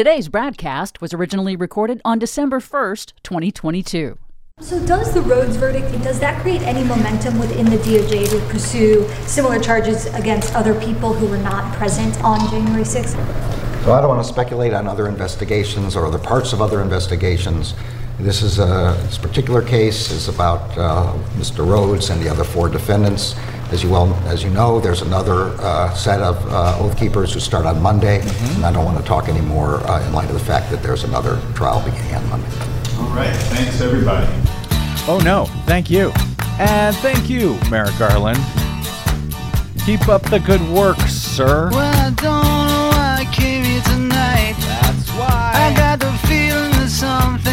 Today's broadcast was originally recorded on December 1st, 2022. So does the Rhodes verdict, does that create any momentum within the DOJ to pursue similar charges against other people who were not present on January 6th? So I don't want to speculate on other investigations or other parts of other investigations. This is a this particular case is about uh, Mr. Rhodes and the other four defendants. As you well as you know, there's another uh, set of uh, oath keepers who start on Monday, mm-hmm. and I don't want to talk anymore uh, in light of the fact that there's another trial beginning on Monday. All right, thanks everybody. Oh no, thank you, and thank you, Merrick Garland. Keep up the good work, sir. Well, I don't know why I came here tonight. That's why. I got the feeling that something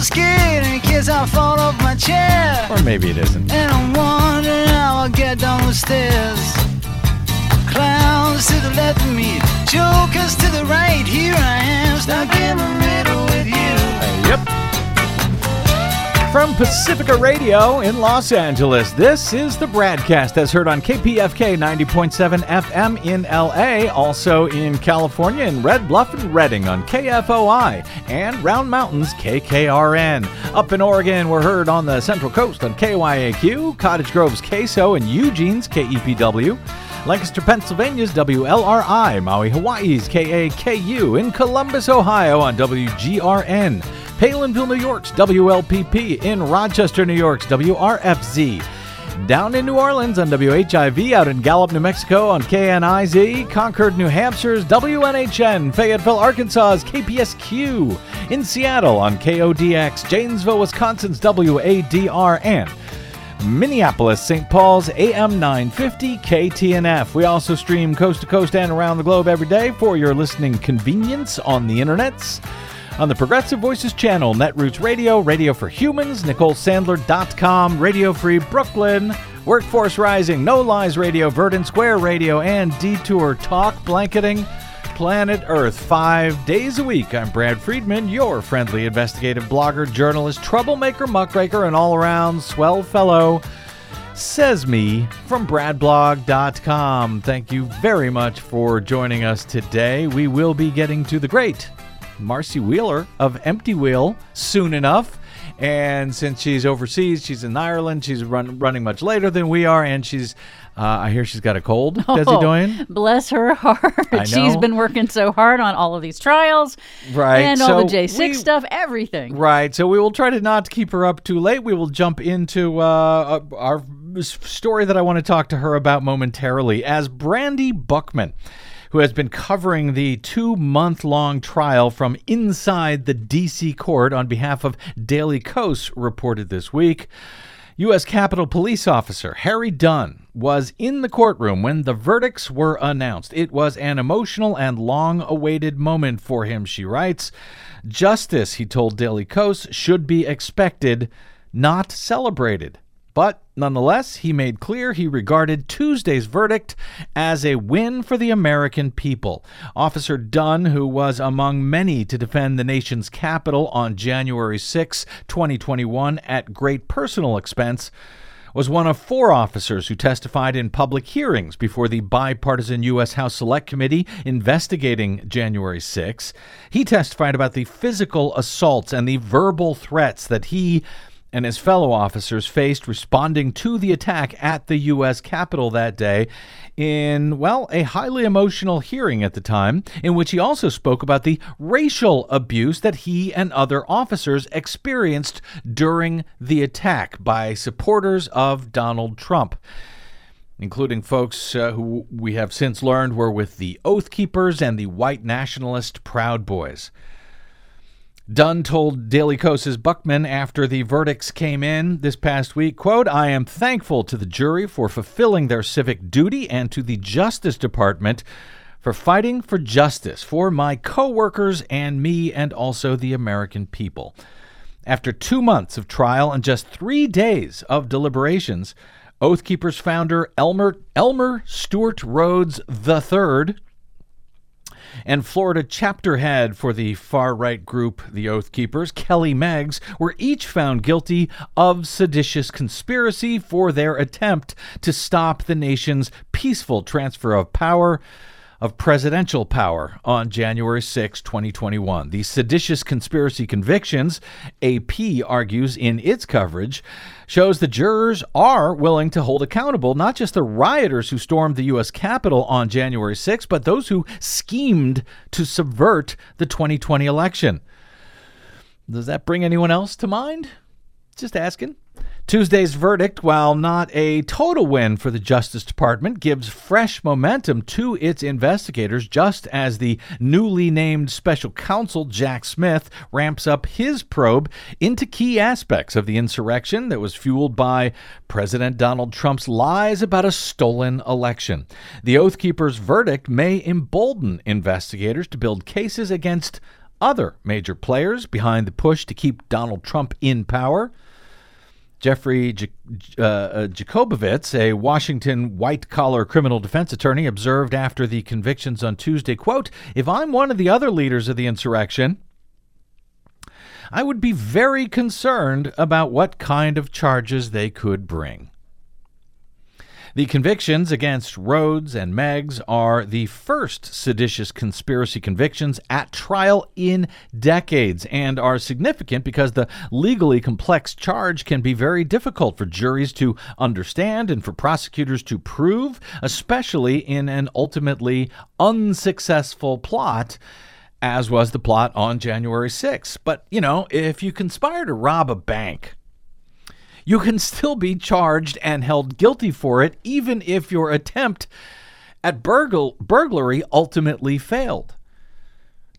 so scared in case I fall off my chair. Or maybe it isn't. And I'm wondering how I'll get down the stairs. Clowns to the left of me, jokers to the right. Here I am, stuck in the middle with you. Uh, yep. From Pacifica Radio in Los Angeles, this is the BradCast as heard on KPFK 90.7 FM in LA, also in California in Red Bluff and Redding on KFOI, and Round Mountains KKRN. Up in Oregon, we're heard on the Central Coast on KYAQ, Cottage Grove's KSO, and Eugene's KEPW. Lancaster, Pennsylvania's WLRI, Maui, Hawaii's KAKU, in Columbus, Ohio on WGRN. Palenville, New York's WLPP, in Rochester, New York's WRFZ. Down in New Orleans on WHIV, out in Gallup, New Mexico on KNIZ, Concord, New Hampshire's WNHN, Fayetteville, Arkansas's KPSQ, in Seattle on KODX, Janesville, Wisconsin's WADR, and Minneapolis, St. Paul's AM 950 KTNF. We also stream coast to coast and around the globe every day for your listening convenience on the internets on the Progressive Voices channel, Netroots Radio, Radio for Humans, NicoleSandler.com, Radio Free Brooklyn, Workforce Rising, No Lies Radio, Verdant Square Radio, and Detour Talk, blanketing planet Earth five days a week. I'm Brad Friedman, your friendly investigative blogger, journalist, troublemaker, muckraker, and all around swell fellow. Says me from BradBlog.com. Thank you very much for joining us today. We will be getting to the great Marcy Wheeler of Emptywheel soon enough. And since she's overseas, she's in Ireland. She's run, running much later than we are, and she's. Uh, I hear she's got a cold. Desi oh, doing? Bless her heart. She's been working so hard on all of these trials, right? And so all the J six stuff, everything. Right. So we will try to not keep her up too late. We will jump into uh, our story that I want to talk to her about momentarily. As Brandi Buchman who has been covering the two month long trial from inside the D.C. court on behalf of Daily Kos, reported this week. U.S. Capitol Police Officer Harry Dunn was in the courtroom when the verdicts were announced. It was an emotional and long awaited moment for him, she writes. Justice, he told Daily Kos, should be expected, not celebrated. But nonetheless, he made clear he regarded Tuesday's verdict as a win for the American people. Officer Dunn, who was among many to defend the nation's capital on January 6, 2021, at great personal expense, was one of four officers who testified in public hearings before the bipartisan U.S. House Select Committee investigating January 6. He testified about the physical assaults and the verbal threats that he and his fellow officers faced responding to the attack at the U.S. Capitol that day in, well, a highly emotional hearing at the time, in which he also spoke about the racial abuse that he and other officers experienced during the attack by supporters of Donald Trump including folks uh, who we have since learned were with the Oath Keepers and the white nationalist Proud Boys. Dunn told Daily Kos's Buchman after the verdicts came in this past week, quote, I am thankful to the jury for fulfilling their civic duty and to the Justice Department for fighting for justice for my coworkers and me and also the American people. After two months of trial and just three days of deliberations, Oath Keepers founder Elmer, Elmer Stewart Rhodes III and Florida chapter head for the far right group, the Oath Keepers, Kelly Meggs, were each found guilty of seditious conspiracy for their attempt to stop the nation's peaceful transfer of power of presidential power on January 6, 2021. The seditious conspiracy convictions, AP argues in its coverage, shows the jurors are willing to hold accountable not just the rioters who stormed the U.S. Capitol on January 6, but those who schemed to subvert the 2020 election. Does that bring anyone else to mind? Just asking. Tuesday's verdict, while not a total win for the Justice Department, gives fresh momentum to its investigators just as the newly named special counsel Jack Smith ramps up his probe into key aspects of the insurrection that was fueled by President Donald Trump's lies about a stolen election. The Oath Keeper's verdict may embolden investigators to build cases against other major players behind the push to keep Donald Trump in power. Jeffrey J- uh, uh, a Washington white-collar criminal defense attorney, observed after the convictions on Tuesday, quote, "If I'm one of the other leaders of the insurrection, I would be very concerned about what kind of charges they could bring." The convictions against Rhodes and Meggs are the first seditious conspiracy convictions at trial in decades and are significant because the legally complex charge can be very difficult for juries to understand and for prosecutors to prove, especially in an ultimately unsuccessful plot as was the plot on January 6. But, you know, if you conspire to rob a bank, you can still be charged and held guilty for it, even if your attempt at burgl- burglary ultimately failed.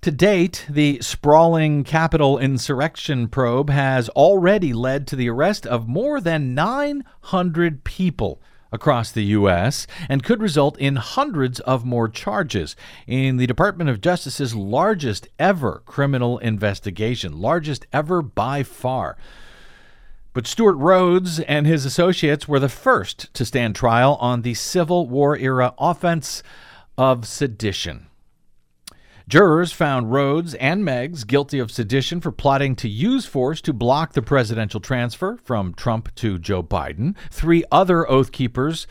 To date, the sprawling Capitol insurrection probe has already led to the arrest of more than 900 people across the U.S. and could result in hundreds of more charges in the Department of Justice's largest ever criminal investigation, largest ever by far. But Stewart Rhodes and his associates were the first to stand trial on the Civil War era offense of sedition. Jurors found Rhodes and Meggs guilty of sedition for plotting to use force to block the presidential transfer from Trump to Joe Biden. Three other Oath Keepers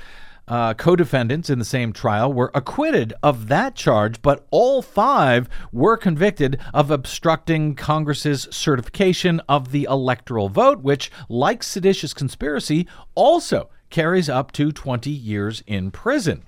uh, co defendants in the same trial were acquitted of that charge, but all five were convicted of obstructing Congress's certification of the electoral vote, which, like seditious conspiracy, also carries up to 20 years in prison.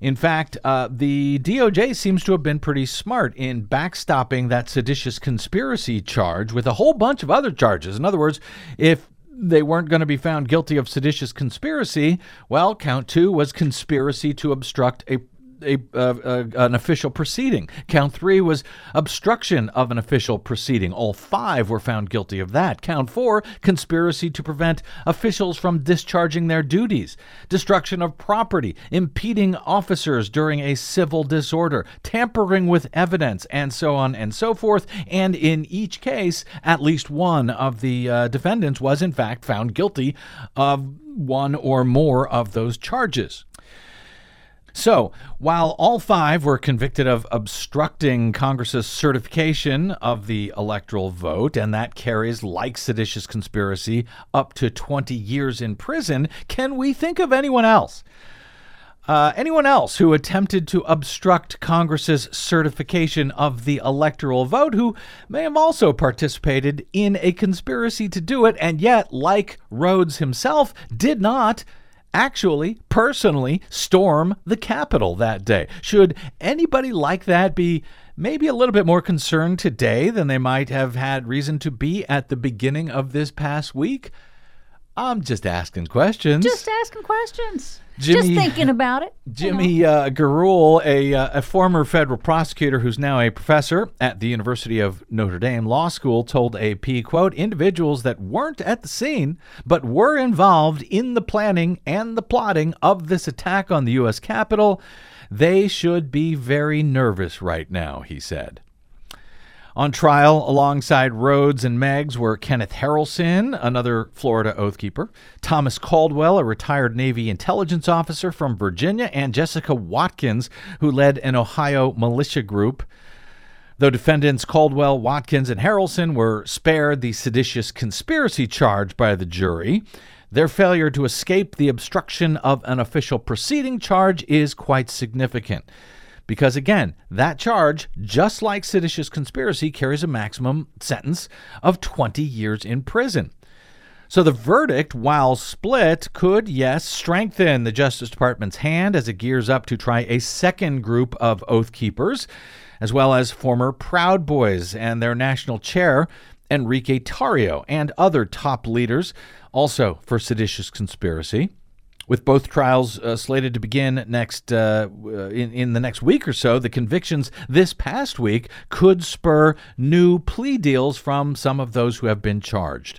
In fact, uh, the DOJ seems to have been pretty smart in backstopping that seditious conspiracy charge with a whole bunch of other charges. In other words, if they weren't going to be found guilty of seditious conspiracy, well, count two was conspiracy to obstruct a a, an official proceeding. Count three was obstruction of an official proceeding. All five were found guilty of that. Count four, conspiracy to prevent officials from discharging their duties. Destruction of property, impeding officers during a civil disorder, tampering with evidence, and so on and so forth. And in each case, at least one of the uh, defendants was in fact found guilty of one or more of those charges. So, while all five were convicted of obstructing Congress's certification of the electoral vote, and that carries, like seditious conspiracy, up to 20 years in prison, can we think of anyone else? Uh, anyone else who attempted to obstruct Congress's certification of the electoral vote who may have also participated in a conspiracy to do it, and yet, like Rhodes himself, did not actually personally storm the Capitol that day. Should anybody like that be maybe a little bit more concerned today than they might have had reason to be at the beginning of this past week? I'm just asking questions. Just asking questions. Jimmy- Just thinking about it. you know. Jimmy uh, Gurulé, a, uh, a former federal prosecutor who's now a professor at the University of Notre Dame Law School, told AP, quote, individuals that weren't at the scene but were involved in the planning and the plotting of this attack on the U.S. Capitol, they should be very nervous right now, he said. On trial alongside Rhodes and Meggs were Kenneth Harrelson, another Florida Oath Keeper, Thomas Caldwell, a retired Navy intelligence officer from Virginia, and Jessica Watkins, who led an Ohio militia group. Though defendants Caldwell, Watkins, and Harrelson were spared the seditious conspiracy charge by the jury, their failure to escape the obstruction of an official proceeding charge is quite significant. Because again, that charge, just like seditious conspiracy, carries a maximum sentence of 20 years in prison. So the verdict, while split, could, yes, strengthen the Justice Department's hand as it gears up to try a second group of Oath Keepers, as well as former Proud Boys and their national chair, Enrique Tarrio, and other top leaders, also for seditious conspiracy. With both trials uh, slated to begin next uh, in, in the next week or so, the convictions this past week could spur new plea deals from some of those who have been charged.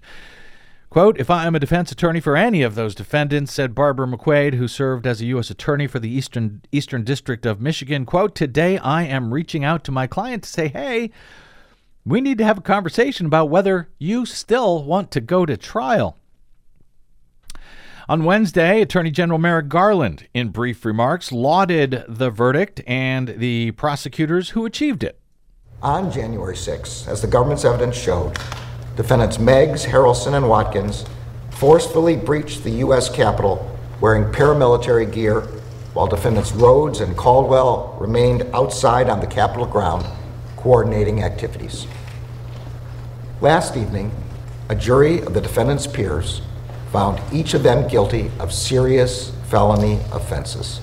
Quote, if I am a defense attorney for any of those defendants, said Barbara McQuade, who served as a U.S. attorney for the Eastern, Eastern District of Michigan, quote, today I am reaching out to my client to say, hey, we need to have a conversation about whether you still want to go to trial. On Wednesday, Attorney General Merrick Garland, in brief remarks, lauded the verdict and the prosecutors who achieved it. On January 6, as the government's evidence showed, defendants Meggs, Harrelson, and Watkins forcefully breached the U.S. Capitol wearing paramilitary gear, while defendants Rhodes and Caldwell remained outside on the Capitol ground coordinating activities. Last evening, a jury of the defendants' peers found each of them guilty of serious felony offenses.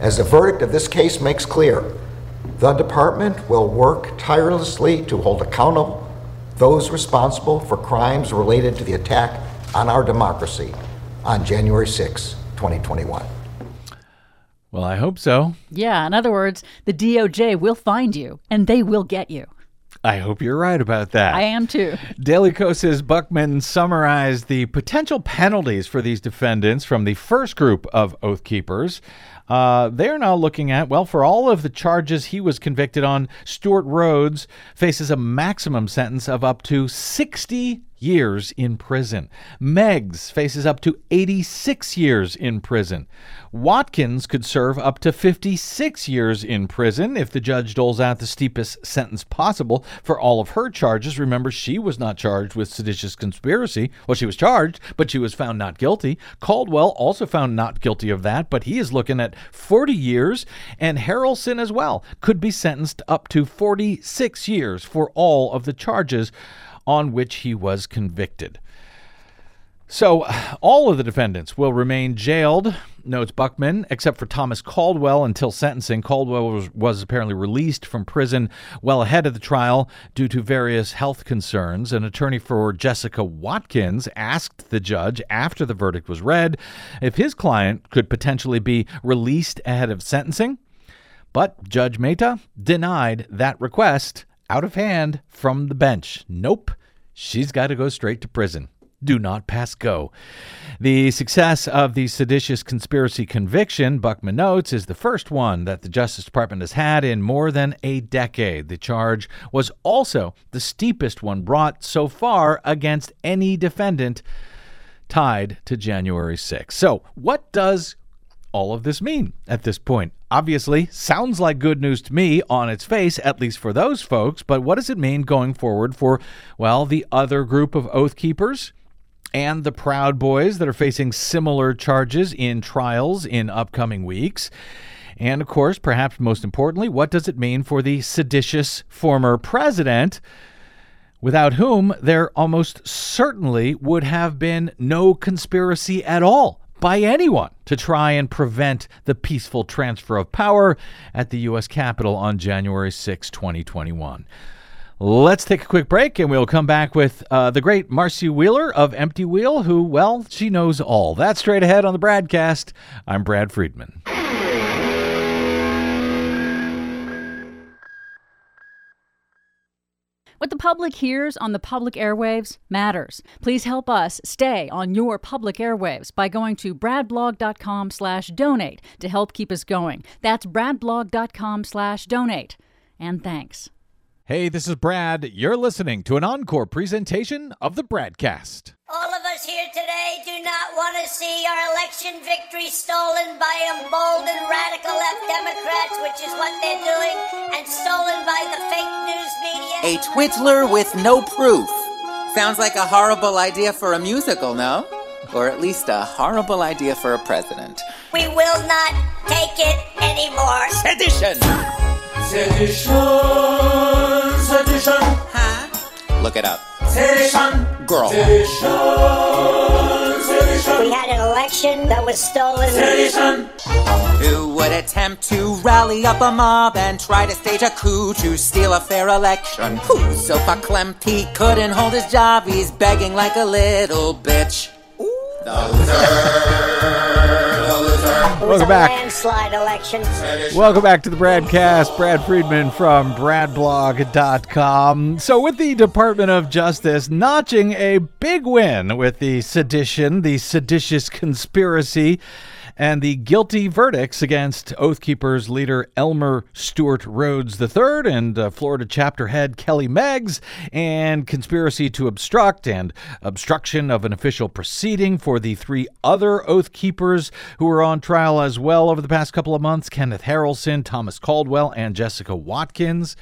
As the verdict of this case makes clear, the department will work tirelessly to hold accountable those responsible for crimes related to the attack on our democracy on January 6, 2021. Well, I hope so. Yeah, in other words, the DOJ will find you and they will get you. I hope you're right about that. I am too. Daily Kos says Buchman summarized the potential penalties for these defendants from the first group of Oath Keepers. Uh, they're now looking at, well, for all of the charges he was convicted on, Stewart Rhodes faces a maximum sentence of up to 60 years in prison. Meggs faces up to 86 years in prison. Watkins could serve up to 56 years in prison if the judge doles out the steepest sentence possible for all of her charges. Remember, she was not charged with seditious conspiracy. Well, she was charged, but she was found not guilty. Caldwell also found not guilty of that, but he is looking at 40 years. And Harrelson as well could be sentenced up to 46 years for all of the charges on which he was convicted. So, all of the defendants will remain jailed, notes Buchman, except for Thomas Caldwell until sentencing. Caldwell was, was, apparently released from prison well ahead of the trial due to various health concerns. An attorney for Jessica Watkins asked the judge after the verdict was read if his client could potentially be released ahead of sentencing. But Judge Mehta denied that request out of hand from the bench. Nope, she's got to go straight to prison. Do not pass go. The success of the seditious conspiracy conviction, Buchman notes, is the first one that the Justice Department has had in more than a decade. The charge was also the steepest one brought so far against any defendant tied to January 6. So, what does all of this mean at this point? Obviously, sounds like good news to me on its face, at least for those folks, but what does it mean going forward for, well, the other group of Oath Keepers? and the Proud Boys that are facing similar charges in trials in upcoming weeks. And of course, perhaps most importantly, what does it mean for the seditious former president, without whom there almost certainly would have been no conspiracy at all by anyone to try and prevent the peaceful transfer of power at the U.S. Capitol on January 6, 2021. Let's take a quick break and we'll come back with uh, the great Marcy Wheeler of Emptywheel, who, well, she knows all. That's straight ahead on the BradCast. I'm Brad Friedman. What the public hears on the public airwaves matters. Please help us stay on your public airwaves by going to bradblog.com slash donate to help keep us going. That's bradblog.com slash donate. And thanks. Hey, this is Brad. You're listening to an encore presentation of the BradCast. All of us here today do not want to see our election victory stolen by emboldened radical left Democrats, which is what they're doing, and stolen by the fake news media. A twiddler with no proof. Sounds like a horrible idea for a musical, no? Or at least a horrible idea for a president. We will not take it anymore. Sedition! Sedition, sedition, Huh? Look it up. sedition, Girl. sedition, sedition, We had an election that was stolen. sedition. Who would attempt to rally up a mob and try to stage a coup to steal a fair election? Who's so verklempt he couldn't hold his job? He's begging like a little bitch. Ooh. The It was Welcome back. landslide. Welcome back to the BradCast. Brad Friedman from BradBlog.com. So, with the Department of Justice notching a big win with the sedition, the seditious conspiracy, and the guilty verdicts against Oath Keepers leader Elmer Stewart Rhodes III and uh, Florida chapter head Kelly Meggs, and conspiracy to obstruct and obstruction of an official proceeding for the three other Oath Keepers who were on trial as well over the past couple of months Kenneth Harrelson, Thomas Caldwell, and Jessica Watkins.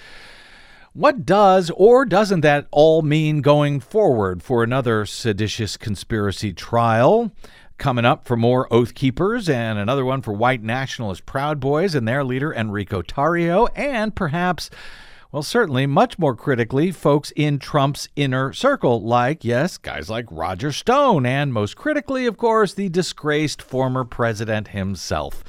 What does or doesn't that all mean going forward for another seditious conspiracy trial? Coming up for more Oath Keepers and another one for white nationalist Proud Boys and their leader Enrico Tarrio, and perhaps, well, certainly much more critically, folks in Trump's inner circle, like, yes, guys like Roger Stone, and most critically, of course, the disgraced former president himself.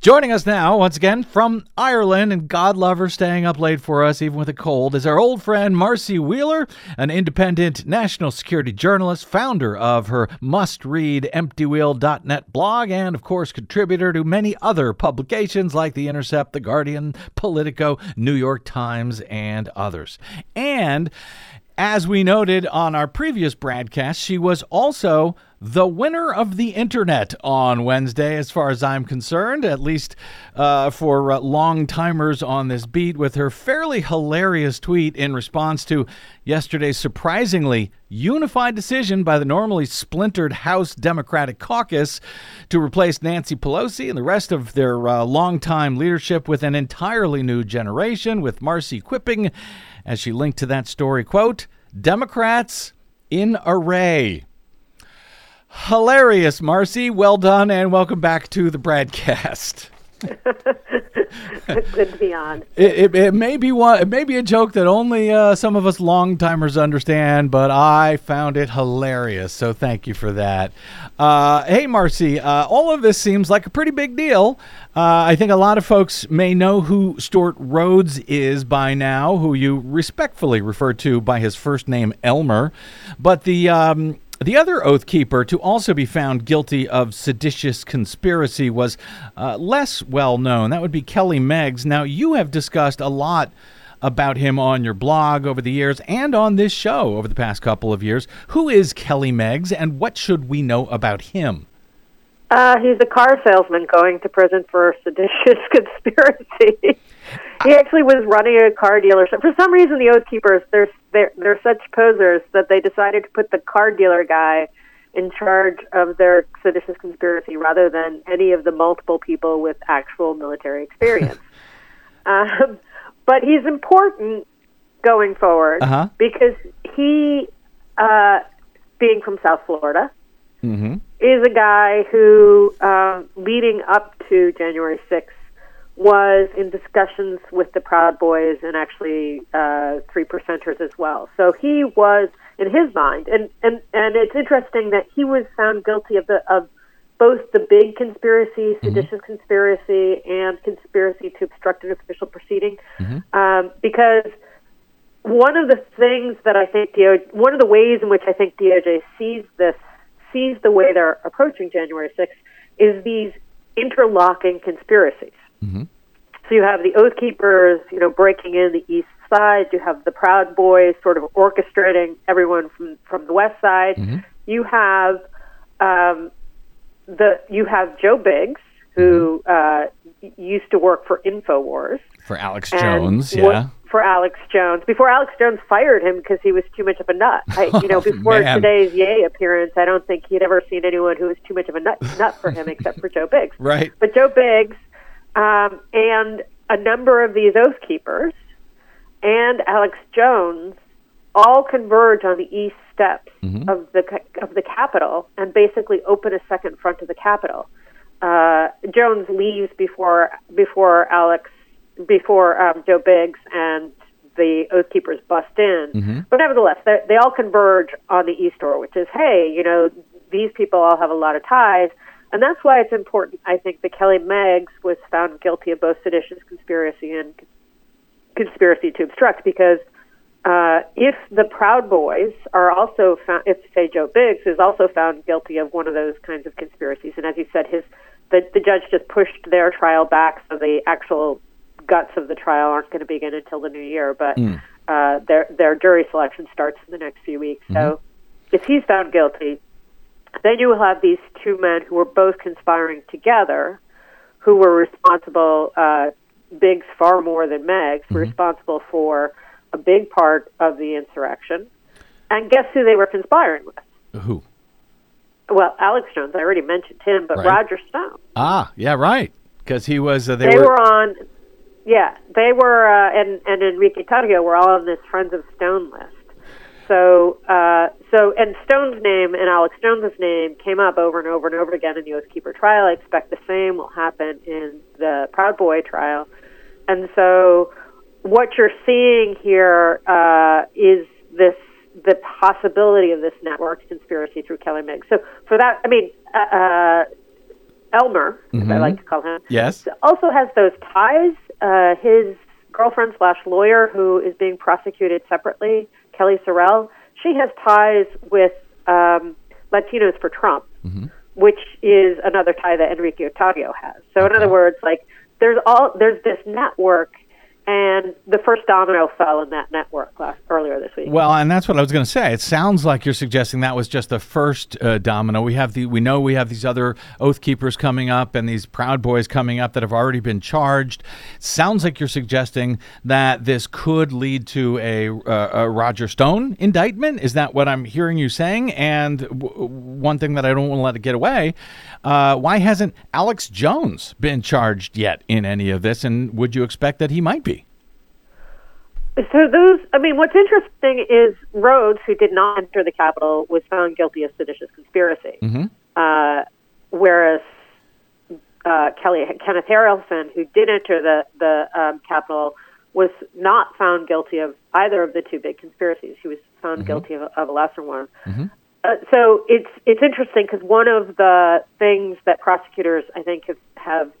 Joining us now, once again, from Ireland, and God lover staying up late for us, even with a cold, is our old friend Marcy Wheeler, an independent national security journalist, founder of her must read EmptyWheel.net blog, and, of course, contributor to many other publications like The Intercept, The Guardian, Politico, New York Times, and others. And as we noted on our previous broadcast, she was also the winner of the internet on Wednesday, as far as I'm concerned, at least uh, for uh, long timers on this beat, with her fairly hilarious tweet in response to yesterday's surprisingly unified decision by the normally splintered House Democratic caucus to replace Nancy Pelosi and the rest of their uh, longtime leadership with an entirely new generation, with Marcy quipping as she linked to that story, quote, Democrats in array. Hilarious, Marcy. Well done, and welcome back to the BradCast. It, it, it may be one, it may be a joke that only uh, some of us long timers understand, but I found it hilarious. So thank you for that. Uh, hey, Marcy, uh, all of this seems like a pretty big deal. Uh, I think a lot of folks may know who Stewart Rhodes is by now, who you respectfully refer to by his first name Elmer, but the. Um, the other oath keeper to also be found guilty of seditious conspiracy was uh, less well known. That would be Kelly Meggs. Now, you have discussed a lot about him on your blog over the years and on this show over the past couple of years. Who is Kelly Meggs and what should we know about him? Uh, he's a car salesman going to prison for seditious conspiracy. he actually was running a car dealership. For some reason, the Oath Keepers they're they're, they're such posers that they decided to put the car dealer guy in charge of their seditious conspiracy rather than any of the multiple people with actual military experience. um, but he's important going forward Uh-huh. because he, uh, being from South Florida, Mm-hmm. Is a guy who, um, leading up to January 6th, was in discussions with the Proud Boys and actually uh, three percenters as well. So he was, in his mind, and, and, and it's interesting that he was found guilty of the of both the big conspiracy, seditious conspiracy, and conspiracy to obstruct an official proceeding, um, because one of the things that I think DOJ, one of the ways in which I think DOJ sees this, sees the way they're approaching January 6th, is these interlocking conspiracies. So you have the Oath Keepers, you know, breaking in the East Side. You have the Proud Boys, sort of orchestrating everyone from from the West Side. You have um, the you have Joe Biggs, who uh, used to work for Infowars. For Alex and Jones, wo- yeah. For Alex Jones, before Alex Jones fired him because he was too much of a nut. I, you know, Oh, before man. today's Ye appearance, I don't think he'd ever seen anyone who was too much of a nut nut for him, except for Joe Biggs. Right. But Joe Biggs um, and a number of these Oath Keepers and Alex Jones all converge on the east steps Mm-hmm. of the of the Capitol and basically open a second front of the Capitol. uh, Jones leaves before before Alex before um, Joe Biggs and the Oath Keepers bust in. Mm-hmm. But nevertheless, they, they all converge on the East Door, which is, hey, you know, these people all have a lot of ties. And that's why it's important, I think, that Kelly Meggs was found guilty of both seditious conspiracy and conspiracy to obstruct, because uh, if the Proud Boys are also found, if say Joe Biggs is also found guilty of one of those kinds of conspiracies, and as you said, his the, the judge just pushed their trial back, so the actual guts of the trial aren't going to begin until the new year. But Mm. uh, their their jury selection starts in the next few weeks. So if he's found guilty, then you will have these two men who were both conspiring together, who were responsible. Uh, Biggs far more than Meggs were responsible for a big part of the insurrection. And guess who they were conspiring with? Who? Well, Alex Jones. I already mentioned him, but Right. Roger Stone. Ah, yeah, right. Because he was. Uh, they, They, were, on. Yeah, they were, uh, and and Enrique Tarrio were all on this Friends of Stone list. So, uh, so, and Stone's name and Alex Jones's name came up over and over and over again in the Oath Keeper trial. I expect the same will happen in the Proud Boy trial. And so, what you're seeing here uh, is this the possibility of this network conspiracy through Kelly Meggs. So, for that, I mean, uh, uh, Elmer, as I like to call him, Yes. also has those ties. Uh, his girlfriend slash lawyer, who is being prosecuted separately, Kelly SoRelle, she has ties with um, Latinos for Trump, which is another tie that Enrique Otario has. So, in other words, like there's all there's this network, and the first domino fell in that network last earlier this week. Well, and that's what I was going to say. It sounds like you're suggesting that was just the first uh, domino. We have the we know we have these other oath keepers coming up and these proud boys coming up that have already been charged. Sounds like you're suggesting that this could lead to a, uh, a Roger Stone indictment. Is that what I'm hearing you saying? And w- one thing that I don't want to let it get away: uh, why hasn't Alex Jones been charged yet in any of this? And would you expect that he might be? So those, I mean, what's interesting is Rhodes, who did not enter the Capitol, was found guilty of seditious conspiracy, uh, whereas uh, Kelly Kenneth Harrelson, who did enter the the um, Capitol, was not found guilty of either of the two big conspiracies. He was found guilty of, of a lesser one. Uh, so it's it's interesting because one of the things that prosecutors I think have, have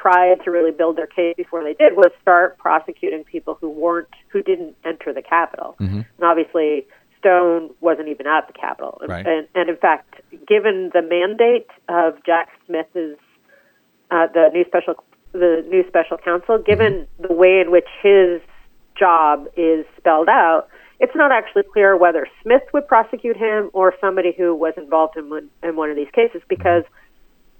tried to really build their case before they did was start prosecuting people who weren't who didn't enter the Capitol. Mm-hmm. And obviously Stone wasn't even at the Capitol. Right. And, and in fact, given the mandate of Jack Smith's uh, the new special the new special counsel, mm-hmm. given the way in which his job is spelled out, it's not actually clear whether Smith would prosecute him or somebody who was involved in one, in one of these cases because mm-hmm.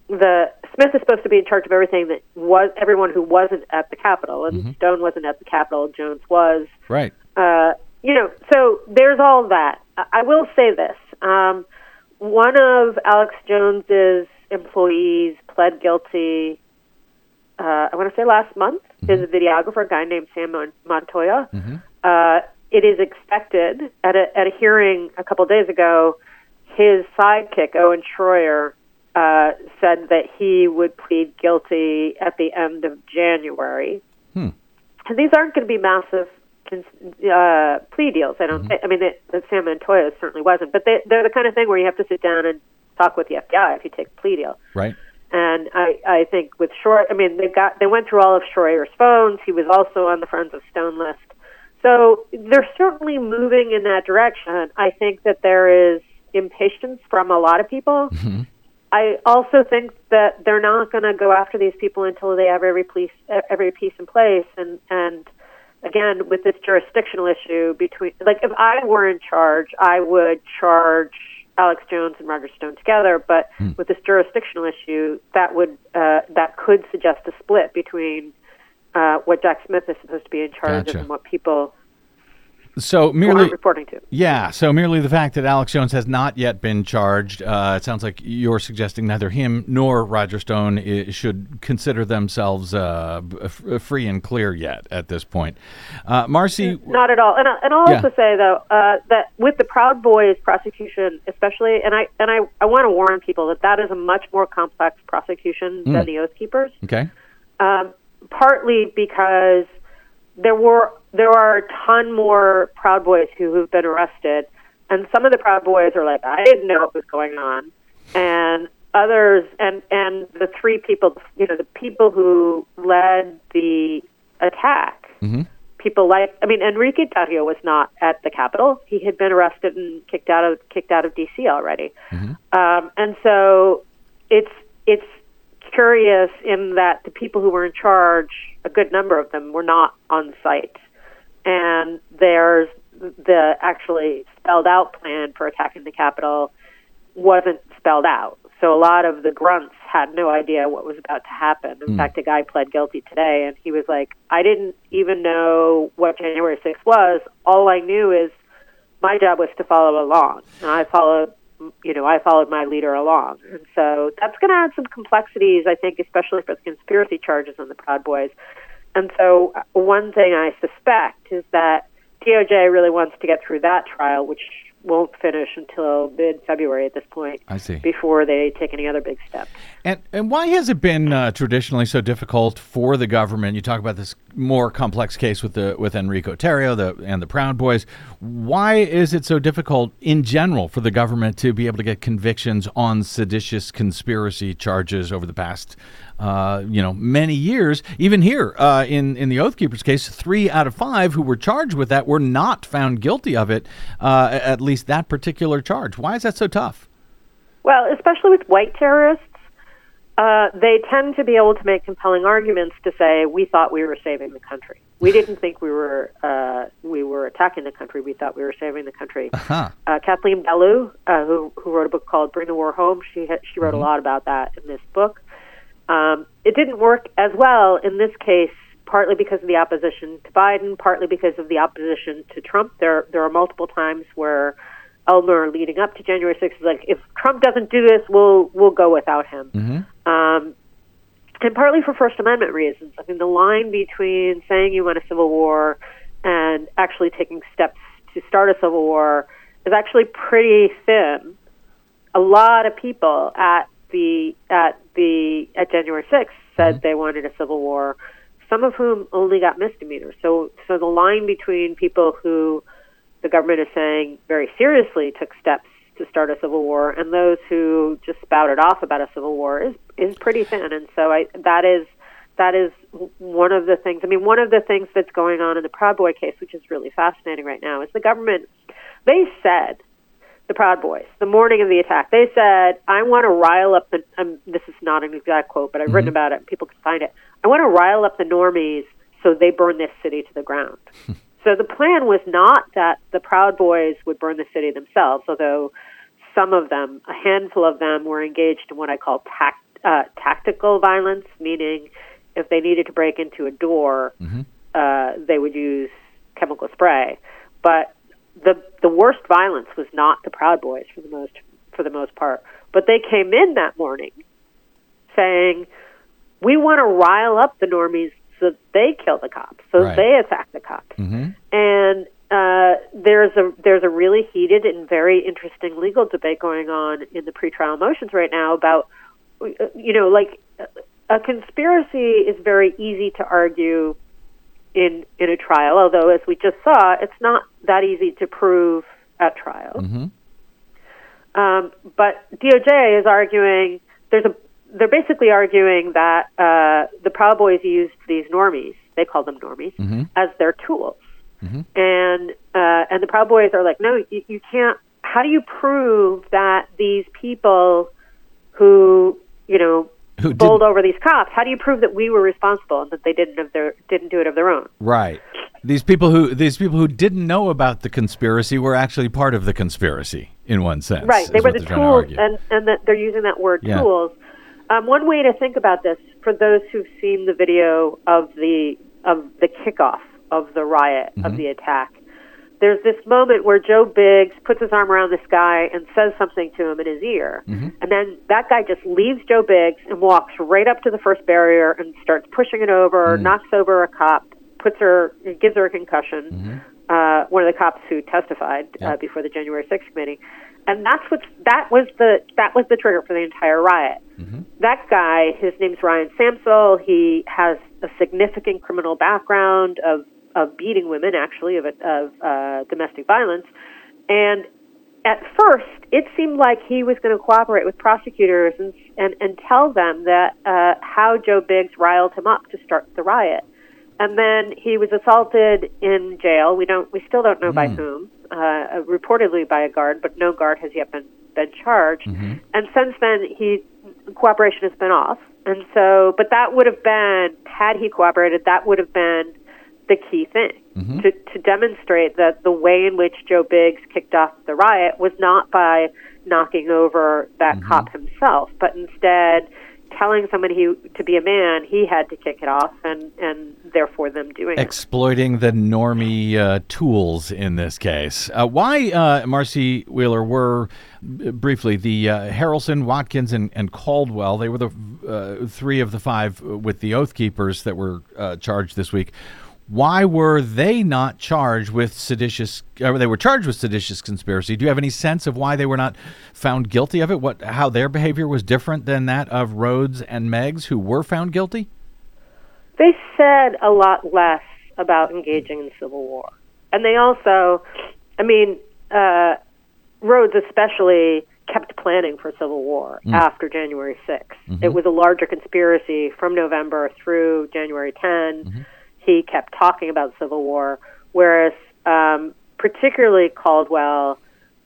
The Smith is supposed to be in charge of everything that was everyone who wasn't at the Capitol, and Stone wasn't at the Capitol. Jones was. Right. Uh, you know, so there's all that. I, will say this: um, one of Alex Jones's employees pled guilty. Uh, I want to say last month. Is a videographer, a guy named Sam Mon- Montoya. Uh, it is expected at a at a hearing a couple days ago. His sidekick Owen Schroyer uh, said that he would plead guilty at the end of January. Hmm. And these aren't going to be massive cons- uh, plea deals. I don't. think. I mean, that that Sam Montoya certainly wasn't, but they, they're the kind of thing where you have to sit down and talk with the FBI if you take a plea deal. Right. And I, I think with Short, I mean, they got they went through all of Schroyer's phones. He was also on the Friends of Stone list. So they're certainly moving in that direction. I think that there is impatience from a lot of people. I also think that they're not going to go after these people until they have every police every piece in place. And and again, with this jurisdictional issue between, like, if I were in charge, I would charge Alex Jones and Roger Stone together. But with this jurisdictional issue, that would uh, that could suggest a split between uh, what Jack Smith is supposed to be in charge Gotcha. of and what people So who merely reporting to. Yeah, so merely the fact that Alex Jones has not yet been charged, uh, it sounds like you're suggesting neither him nor Roger Stone i- should consider themselves uh, f- free and clear yet at this point. Uh, Marcy, Not at all. And, I- and I'll Yeah. also say though uh, that with the Proud Boys prosecution, especially, and I and I, I want to warn people that that is a much more complex prosecution Mm. than the Oath Keepers. okay, Um, partly because there were there are a ton more Proud Boys who have been arrested, and some of the Proud Boys are like, I didn't know what was going on, and others, and and the three people, you know, the people who led the attack people like I mean Enrique Tarrio was not at the Capitol. He had been arrested and kicked out of kicked out of DC already. Um, and so it's it's curious in that the people who were in charge, a good number of them, were not on site. And there's the actually spelled out plan for attacking the Capitol wasn't spelled out. So a lot of the grunts had no idea what was about to happen. In hmm. fact, a guy pled guilty today, and he was like, "I didn't even know what January 6th was. All I knew is my job was to follow along, and I followed, you know, I followed my leader along. And so that's going to add some complexities, I think, especially for the conspiracy charges on the Proud Boys. And so uh, one thing I suspect is that DOJ really wants to get through that trial, which won't finish until mid February at this point. I see. Before they take any other big steps. And and why has it been uh, traditionally so difficult for the government? You talk about this more complex case with the with Enrico Tarrio the, and the Proud Boys. Why is it so difficult in general for the government to be able to get convictions on seditious conspiracy charges over the past? Uh, you know, many years. Even here, uh, in in the Oath Keepers case, three out of five who were charged with that were not found guilty of it. Uh, at least that particular charge. Why is that so tough? Well, especially with white terrorists, uh, they tend to be able to make compelling arguments to say, "We thought we were saving the country. We didn't think we were uh, we were attacking the country. We thought we were saving the country." Huh. Uh, Kathleen Belew, uh, who who wrote a book called "Bring the War Home," she ha- she wrote a lot about that in this book. Um, it didn't work as well in this case, partly because of the opposition to Biden, partly because of the opposition to Trump. There there are multiple times where Elmer, leading up to January 6th, is like, if Trump doesn't do this, we'll we'll go without him. Um, and partly for First Amendment reasons. I mean, the line between saying you want a civil war and actually taking steps to start a civil war is actually pretty thin. A lot of people at the at the at January 6th said they wanted a civil war. Some of whom only got misdemeanors. So so the line between people who the government is saying very seriously took steps to start a civil war, and those who just spouted off about a civil war is is pretty thin. And so I that is that is one of the things. I mean, one of the things that's going on in the Proud Boy case, which is really fascinating right now, is the government. They said the Proud Boys the morning of the attack. They said, "I want to rile up the." Um, this is not an exact quote, but I've written about it. and People can find it. I want to rile up the normies so they burn this city to the ground. So the plan was not that the Proud Boys would burn the city themselves, although some of them, a handful of them, were engaged in what I call tact, uh, tactical violence, meaning if they needed to break into a door, uh, they would use chemical spray. But the the worst violence was not the Proud Boys for the most for the most part. But they came in that morning saying, "We want to rile up the normies so they kill the cops, so Right. they attack the cops." and uh, there's a there's a really heated and very interesting legal debate going on in the pretrial motions right now about uh, you know like a conspiracy is very easy to argue in in a trial although as we just saw it's not that easy to prove at trial. Um, but DOJ is arguing there's a they're basically arguing that uh, the Proud Boys used these normies. They call them normies as their tools and uh, and the Proud Boys are like, no, you, you can't. How do you prove that these people who you know Who bowled over these cops? How do you prove that we were responsible and that they didn't of their didn't do it of their own? Right. These people who these people who didn't know about the conspiracy were actually part of the conspiracy in one sense. Right. They were the they're to tools, and and that they're using that word Yeah. tools. Um, one way to think about this, for those who've seen the video of the of the kickoff of the riot Mm-hmm. of the attack, there's this moment where Joe Biggs puts his arm around this guy and says something to him in his ear. Mm-hmm. And then that guy just leaves Joe Biggs and walks right up to the first barrier and starts pushing it over, Mm. knocks over a cop, puts her, gives her a concussion. Mm-hmm. Uh, one of the cops who testified Yeah. uh, before the January 6th committee. And that's what that was the that was the trigger for the entire riot. Mm-hmm. That guy, his name's Ryan Samsel. He has a significant criminal background of of beating women, actually, of of uh, domestic violence. And at first, it seemed like he was going to cooperate with prosecutors and and, and tell them that uh, how Joe Biggs riled him up to start the riot. And then he was assaulted in jail. We don't, we still don't know by whom. Uh, reportedly by a guard, but no guard has yet been been charged. And since then, he cooperation has been off. And so, but that would have been had he cooperated, that would have been the key thing to, to demonstrate that the way in which Joe Biggs kicked off the riot was not by knocking over that cop himself, but instead telling someone he to be a man, he had to kick it off, and and therefore them doing it. exploiting the normie uh, tools in this case. Uh, why, uh, Marcy Wheeler, were briefly the uh, Harrelson, Watkins, and, and Caldwell? They were the uh, three of the five with the Oath Keepers that were uh, charged this week. Why were they not charged with seditious? Or they were charged with seditious conspiracy. Do you have any sense of why they were not found guilty of it? What, how their behavior was different than that of Rhodes and Meggs, who were found guilty? they said a lot less about engaging in civil war. And they also, I mean, uh, Rhodes especially kept planning for civil war mm. after January 6th. Mm-hmm. It was a larger conspiracy from November through January 10. Mm-hmm. He kept talking about civil war, whereas um, particularly Caldwell,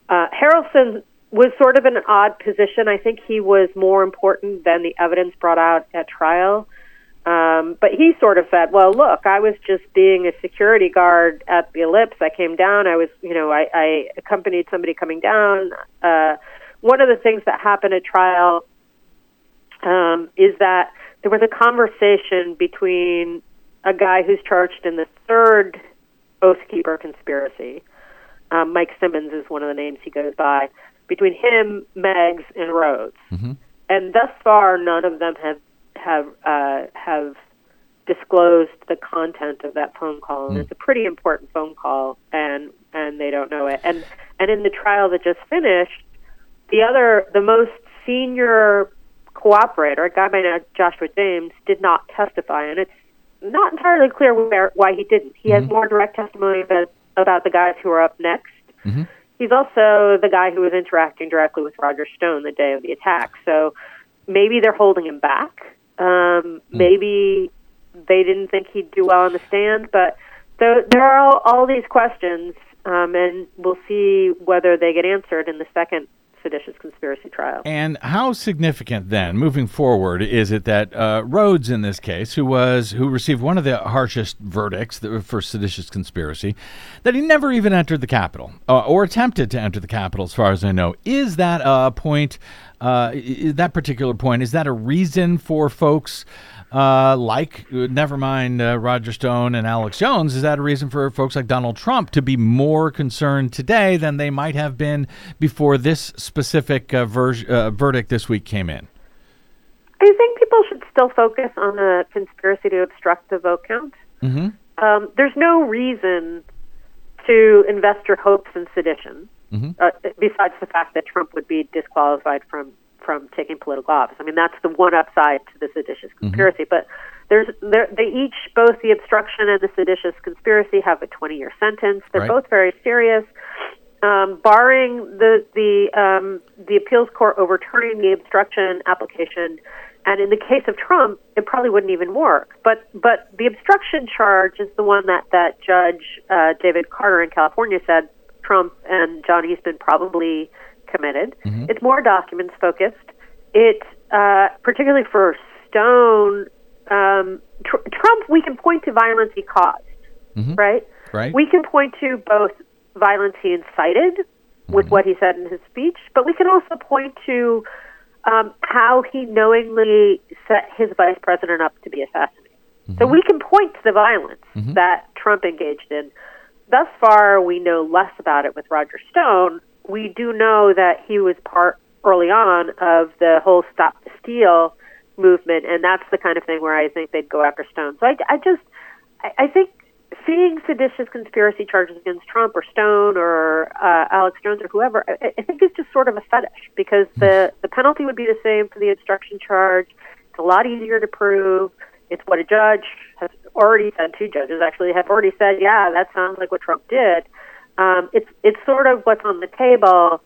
uh, Harrelson was sort of in an odd position. I think he was more important than the evidence brought out at trial. Um, but he sort of said, "Well, look, I was just being a security guard at the Ellipse. I came down. I was, you know, I, I accompanied somebody coming down. Uh, one of the things that happened at trial um, is that there was a conversation between a guy who's charged in the third Oath Keeper conspiracy. Um, Mike Simmons is one of the names he goes by. Between him, Meggs, and Rhodes, and thus far, none of them have have uh, have disclosed the content of that phone call, and it's a pretty important phone call, and and they don't know it. And and in the trial that just finished, the other, the most senior cooperator, a guy by name Joshua James, did not testify, and it's not entirely clear where, why he didn't. He has more direct testimony about, about the guys who are up next. He's also the guy who was interacting directly with Roger Stone the day of the attack. So maybe they're holding him back. Um, Maybe they didn't think he'd do well on the stand, but so there are all, all these questions, um, and we'll see whether they get answered in the second seditious conspiracy trial. And how significant then, moving forward, is it that uh, Rhodes, in this case, who was who received one of the harshest verdicts for seditious conspiracy, that he never even entered the Capitol uh, or attempted to enter the Capitol, as far as I know, is that a point? Uh, that particular point is that a reason for folks? Uh, like, uh, never mind uh, Roger Stone and Alex Jones, is that a reason for folks like Donald Trump to be more concerned today than they might have been before this specific uh, ver- uh, verdict this week came in? I think people should still focus on the conspiracy to obstruct the vote count. Mm-hmm. Um, there's no reason to invest your hopes in sedition, uh, besides the fact that Trump would be disqualified from from taking political office. I mean, that's the one upside to the seditious conspiracy. But there's there, they each, both the obstruction and the seditious conspiracy, have a 20 year sentence. They're Right. both very serious. Um, barring the the um, the appeals court overturning the obstruction application, and in the case of Trump, it probably wouldn't even work. But but the obstruction charge is the one that that Judge uh, David Carter in California said Trump and John Eastman probably committed. It's more documents focused. It uh, particularly for Stone, um, tr- Trump, we can point to violence he caused, right? Right. We can point to both violence he incited with what he said in his speech, but we can also point to um, how he knowingly set his vice president up to be assassinated. So we can point to the violence that Trump engaged in. thus far, we know less about it with Roger Stone. We do know that he was part early on of the whole Stop the Steal movement, and that's the kind of thing where I think they'd go after Stone. So I, I just, I, I think seeing seditious conspiracy charges against Trump or Stone or uh, Alex Jones or whoever, I, I think is just sort of a fetish because the the penalty would be the same for the obstruction charge. It's a lot easier to prove. It's what a judge has already said. Two judges actually have already said, "Yeah, that sounds like what Trump did." Um, it's it's sort of what's on the table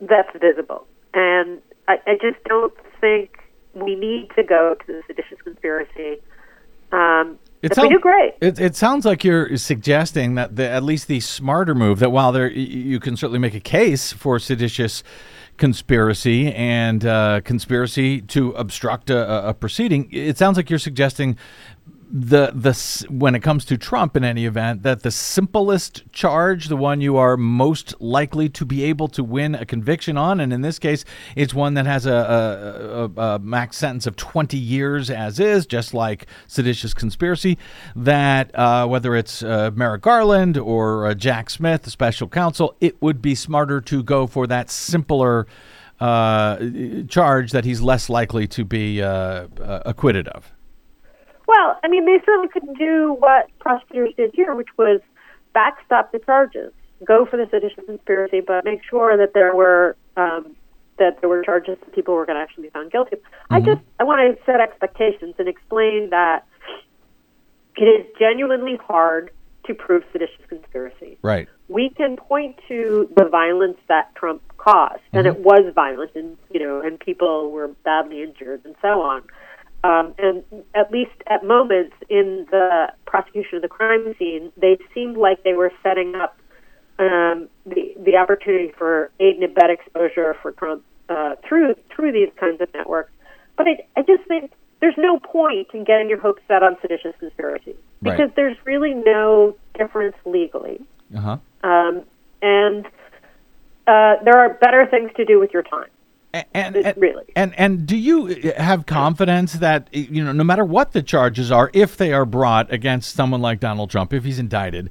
that's visible, and I, I just don't think we need to go to the seditious conspiracy. Um, It if great. It, it sounds like you're suggesting that the, at least the smarter move that while there you can certainly make a case for seditious conspiracy and uh, conspiracy to obstruct a- a proceeding, it sounds like you're suggesting the the when it comes to Trump in any event that the simplest charge, the one you are most likely to be able to win a conviction on, and in this case, it's one that has a, a, a, a max sentence of 20 years as is, just like seditious conspiracy. That uh, whether it's uh, Merrick Garland or uh, Jack Smith, the special counsel, it would be smarter to go for that simpler. Uh, charge that he's less likely to be uh, uh, acquitted of. Well, I mean, they certainly could do what prosecutors did here, which was backstop the charges, go for the sedition conspiracy, but make sure that there were um, that there were charges that people were going to actually be found guilty. I just I want to set expectations and explain that it is genuinely hard to prove seditious conspiracy. Right. We can point to the violence that Trump caused, and it was violent, and you know, and people were badly injured, and so on. Um, and at least at moments in the prosecution of the crime scene, they seemed like they were setting up um, the the opportunity for aid and abet exposure for Trump uh, through through these kinds of networks. But I, I just think there's no point in getting your hopes set on seditious conspiracy Right. because there's really no difference legally, Uh huh. um, and uh, there are better things to do with your time. And, and really. and and do you have confidence that you know no matter what the charges are, if they are brought against someone like Donald Trump, if he's indicted,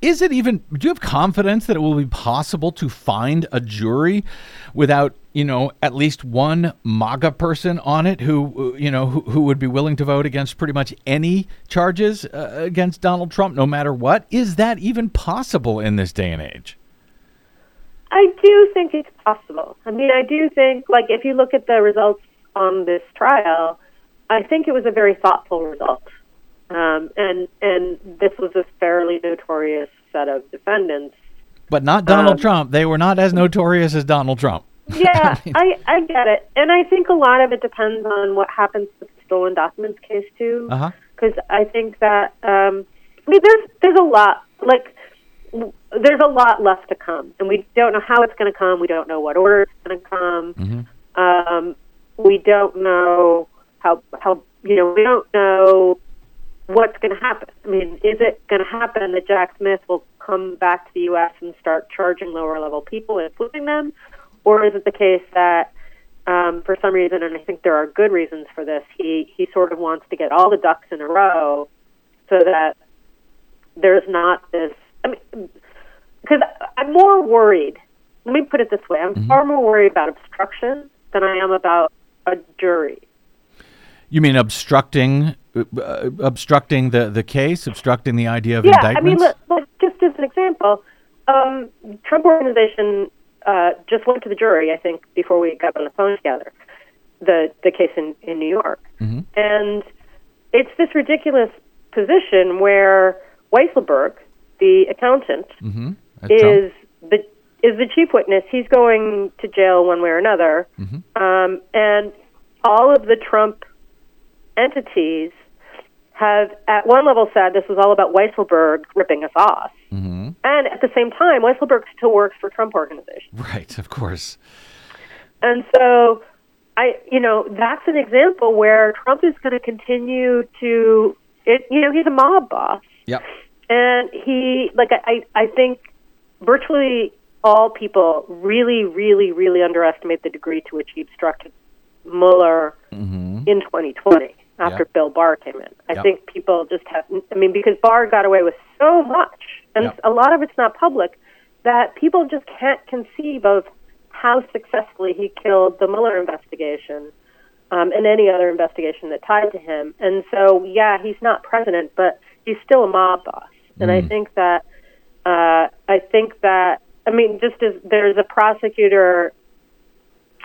is it even? Do you have confidence that it will be possible to find a jury without you know at least one MAGA person on it who you know who, who would be willing to vote against pretty much any charges uh, against Donald Trump, no matter what? Is that even possible in this day and age? I do think it's possible. I mean, I do think, like, if you look at the results on this trial, I think it was a very thoughtful result. Um, and and this was a fairly notorious set of defendants. But not Donald Um, Trump. They were not as notorious as Donald Trump. Yeah, I, I get it. And I think a lot of it depends on what happens with the stolen documents case, too. Because I think that um, I mean there's there's a lot like there's a lot left to come, and we don't know how it's going to come. We don't know what order it's going to come. Um, we don't know how how you know we don't know what's going to happen. I mean, is it going to happen that Jack Smith will come back to the U.S. and start charging lower level people and flipping them, or is it the case that um, for some reason, and I think there are good reasons for this, he he sort of wants to get all the ducks in a row so that there's not this. I mean, because I'm more worried. Let me put it this way: I'm far more worried about obstruction than I am about a jury. You mean obstructing, uh, uh, obstructing the, the case, obstructing the idea of Yeah, I mean, look, look, just as an example, um, Trump Organization uh, just went to the jury. I think before we got on the phone together, the the case in in New York, and it's this ridiculous position where Weisselberg, the accountant, mm-hmm. Is the is the chief witness. He's going to jail one way or another, um, and all of the Trump entities have, at one level, said this was all about Weisselberg ripping us off, Mm-hmm. and at the same time, Weisselberg still works for Trump Organization, Right, of course. and so. I, you know, that's an example where Trump is going to continue to, it, you know, he's a mob boss, Yep. and he like I I think virtually all people really really really underestimate the degree to which he obstructed Mueller in 2020 after. Bill Barr came in. I Yep. think people just have I mean because Barr got away with so much and Yep. a lot of it's not public, that people just can't conceive of how successfully he killed the Mueller investigation um, and any other investigation that tied to him. And so, yeah, he's not president, but he's still a mob boss. And I think that uh, I think that I mean, just as there's a prosecutor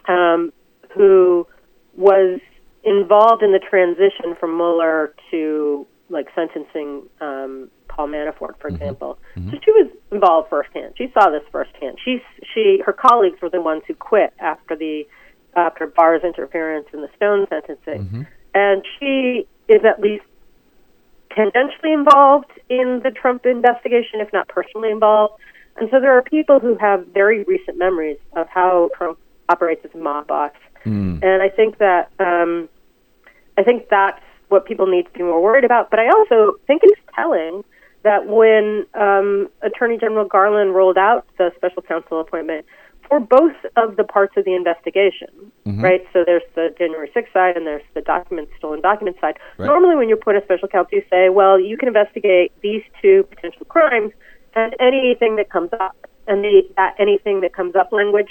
um, who was involved in the transition from Mueller to like sentencing um, Paul Manafort, for example. So she was involved firsthand. She saw this firsthand. She she her colleagues were the ones who quit after the after Barr's interference in the Stone sentencing, and she is at least tangentially involved in the Trump investigation, if not personally involved. And so there are people who have very recent memories of how Trump operates as a mob boss. And I think that um, I think that's what people need to be more worried about. But I also think it's telling that when um, Attorney General Garland rolled out the special counsel appointment for both of the parts of the investigation, right? So there's the January 6th side and there's the document stolen document side. Right. Normally, when you put a special counsel, you say, well, you can investigate these two potential crimes and anything that comes up. And the, that anything that comes up language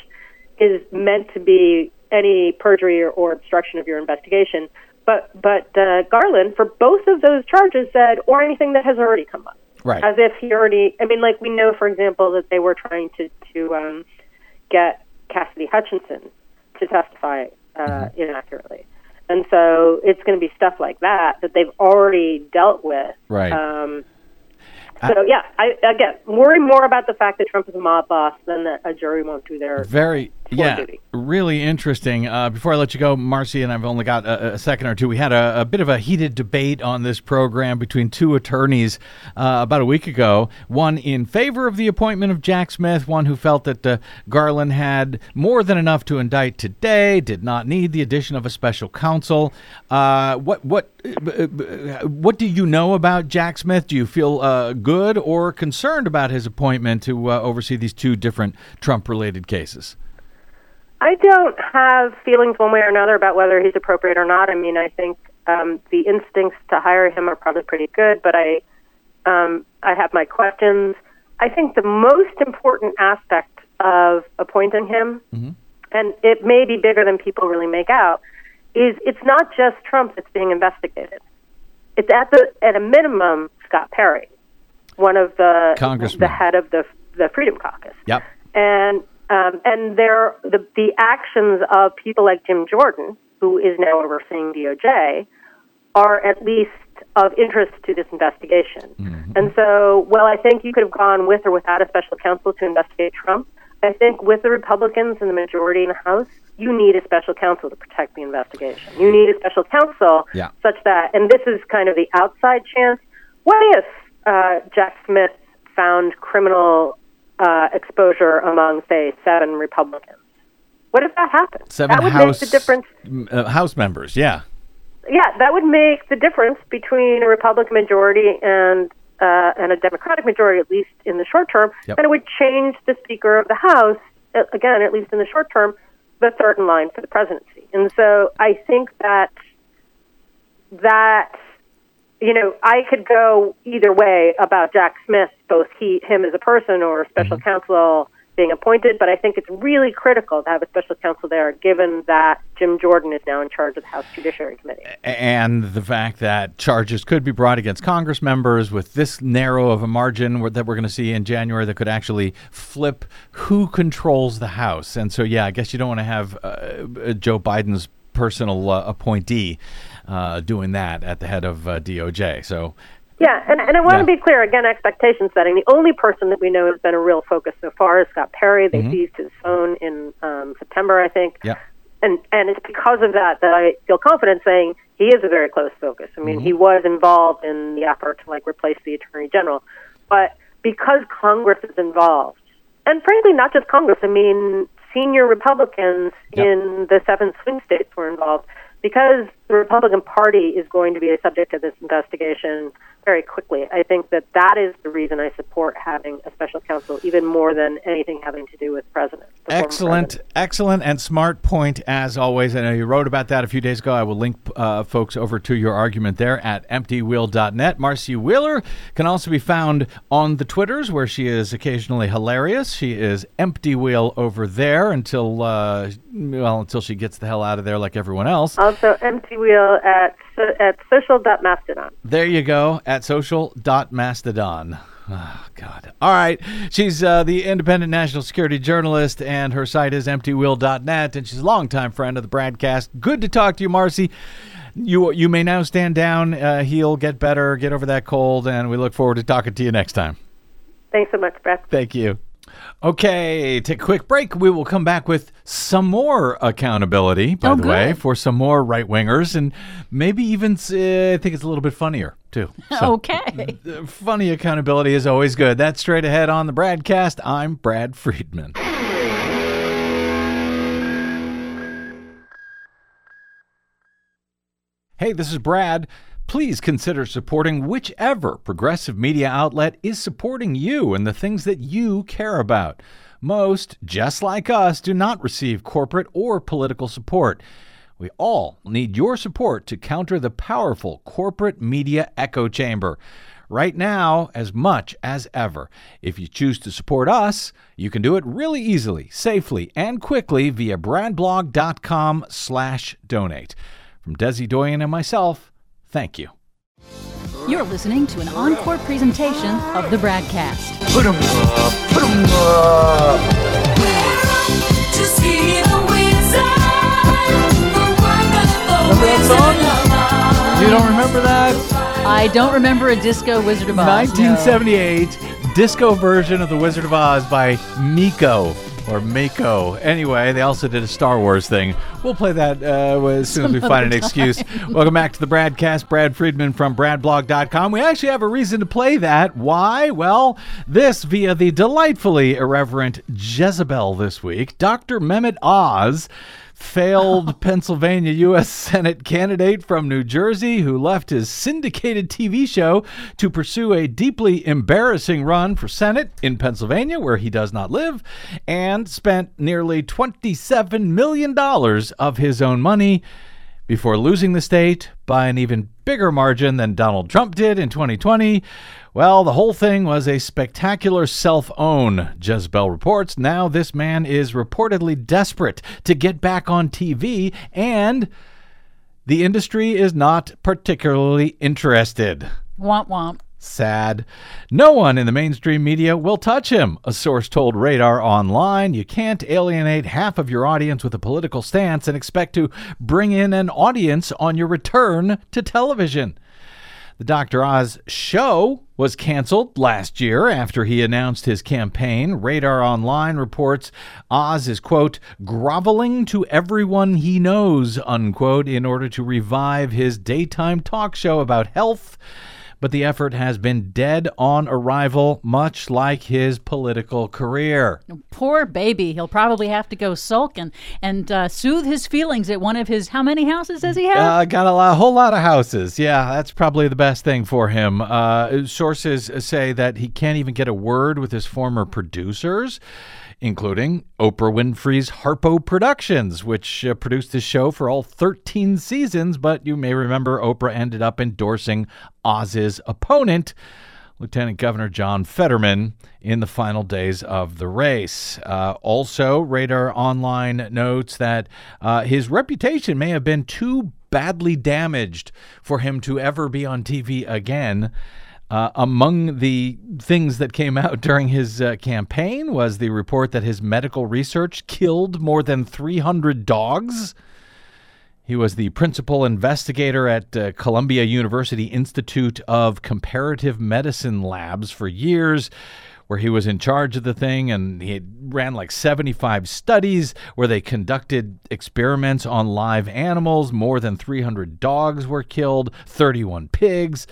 is meant to be any perjury or, or obstruction of your investigation. But but uh, Garland, for both of those charges, said or anything that has already come up, Right. as if he already. I mean, like we know, for example, that they were trying to to um, get Cassidy Hutchinson to testify uh, Mm-hmm. inaccurately, and so it's going to be stuff like that that they've already dealt with. Right. Um, so yeah, I again worry more about the fact that Trump is a mob boss than that a jury won't do their Very, yeah, duty. really interesting. Uh, before I let you go, Marcy, and I've only got a, a second or two. We had a, a bit of a heated debate on this program between two attorneys uh, about a week ago. One in favor of the appointment of Jack Smith, one who felt that uh, Garland had more than enough to indict today, did not need the addition of a special counsel. Uh, what what uh, uh, what do you know about Jack Smith? Do you feel uh, good or concerned about his appointment to uh, oversee these two different Trump-related cases? I don't have feelings one way or another about whether he's appropriate or not. I mean, I think um, the instincts to hire him are probably pretty good, but I um, I have my questions. I think the most important aspect of appointing him, and it may be bigger than people really make out, is it's not just Trump that's being investigated. It's at the at a minimum Scott Perry, one of the Congressman. the head of the the Freedom Caucus Yep. and um, and there the the actions of people like Jim Jordan, who is now overseeing DOJ, are at least of interest to this investigation. And so, well, I think you could have gone with or without a special counsel to investigate Trump. I think with the Republicans and the majority in the House, you need a special counsel to protect the investigation. You need a special counsel Yeah. such that, and this is kind of the outside chance. What if uh, Jack Smith found criminal uh, exposure among, say, seven Republicans? What if that happened? Seven that would House make the difference. uh, House members. Yeah. Yeah, that would make the difference between a Republican majority and uh, and a Democratic majority, at least in the short term. Yep. And it would change the Speaker of the House, again, at least in the short term, the third in line for the presidency. And so I think that that you know I could go either way about Jack Smith, both he him as a person or special counsel being appointed. But I think it's really critical to have a special counsel there, given that Jim Jordan is now in charge of the House Judiciary Committee. and the fact that charges could be brought against Congress members with this narrow of a margin that we're going to see in January that could actually flip who controls the House. And so, yeah, I guess you don't want to have uh, Joe Biden's personal uh, appointee uh, doing that at the head of uh, DOJ. So, Yeah, and, and I want Yeah. to be clear again, expectation setting. The only person that we know has been a real focus so far is Scott Perry. They seized his phone in um, September, I think. yeah. And and it's because of that that I feel confident saying he is a very close focus. I mean, he was involved in the effort to like replace the attorney general, but because Congress is involved, and frankly, not just Congress. I mean, senior Republicans Yep. in the seven swing states were involved because the Republican Party is going to be a subject of this investigation. Very quickly. I think that that is the reason I support having a special counsel, even more than anything having to do with president. Excellent, president. excellent, and smart point as always. I know you wrote about that a few days ago. I will link uh, folks over to your argument there at emptywheel.net. Marcy Wheeler can also be found on the Twitters, where she is occasionally hilarious. She is Emptywheel over there until uh, well until she gets the hell out of there like everyone else. Also, Emptywheel at at social.mastodon. There you go at social.mastodon. Oh, God. All right. She's uh, the independent national security journalist, and her site is emptywheel.net, and she's a longtime friend of the BradCast. Good to talk to you, Marcy. You, you may now stand down, uh, heal, get better, get over that cold, and we look forward to talking to you next time. Thanks so much, Brett. Thank you. Okay, take a quick break. We will come back with some more accountability, by Oh, the way, for some more right wingers, and maybe even uh, I think it's a little bit funnier too. So, Okay. funny accountability is always good. That's straight ahead on the BradCast. I'm Brad Friedman. Hey, this is Brad. Please consider supporting whichever progressive media outlet is supporting you and the things that you care about. Most, just like us, do not receive corporate or political support. We all need your support to counter the powerful corporate media echo chamber. Right now, as much as ever. If you choose to support us, you can do it really easily, safely, and quickly via bradblog.com slash donate. From Desi Doyen and myself, thank you. You're listening to an encore presentation of the broadcast BradCast. You don't remember that? I don't remember a disco Wizard of Oz. no. 1978 disco version of The Wizard of Oz by Miko or Mako. Anyway, they also did a Star Wars thing. We'll play that uh, as soon as we find an excuse. Welcome back to the BradCast. Brad Friedman from BradBlog.com. We actually have a reason to play that. Why? Well, this via the delightfully irreverent Jezebel this week. Dr. Mehmet Oz failed Pennsylvania U.S. Senate candidate from New Jersey who left his syndicated TV show to pursue a deeply embarrassing run for Senate in Pennsylvania, where he does not live, and spent nearly $27 million of his own money before losing the state by an even bigger margin than Donald Trump did in 2020. Well, the whole thing was a spectacular self own, Jezebel reports. Now, this man is reportedly desperate to get back on TV, and the industry is not particularly interested. Womp womp. Sad. No one in the mainstream media will touch him, a source told Radar Online. You can't alienate half of your audience with a political stance and expect to bring in an audience on your return to television. The Dr. Oz show was canceled last year after he announced his campaign. Radar Online reports Oz is, quote, groveling to everyone he knows, unquote, in order to revive his daytime talk show about health. But the effort has been dead on arrival, much like his political career. Poor baby. He'll probably have to go sulk and, and uh, soothe his feelings at one of his. How many houses does he have? Uh, got a, lot, a whole lot of houses. Yeah, that's probably the best thing for him. Uh, sources say that he can't even get a word with his former producers, including Oprah Winfrey's Harpo Productions, which uh, produced the show for all 13 seasons. But you may remember Oprah ended up endorsing Oz's opponent. Lieutenant Governor John Fetterman in the final days of the race. Uh, also, Radar Online notes that uh, his reputation may have been too badly damaged for him to ever be on TV again. Uh, among the things that came out during his uh, campaign was the report that his medical research killed more than 300 dogs. He was the principal investigator at uh, Columbia University Institute of Comparative Medicine Labs for years, where he was in charge of the thing, and he ran like 75 studies where they conducted experiments on live animals. More than 300 dogs were killed, 31 pigs.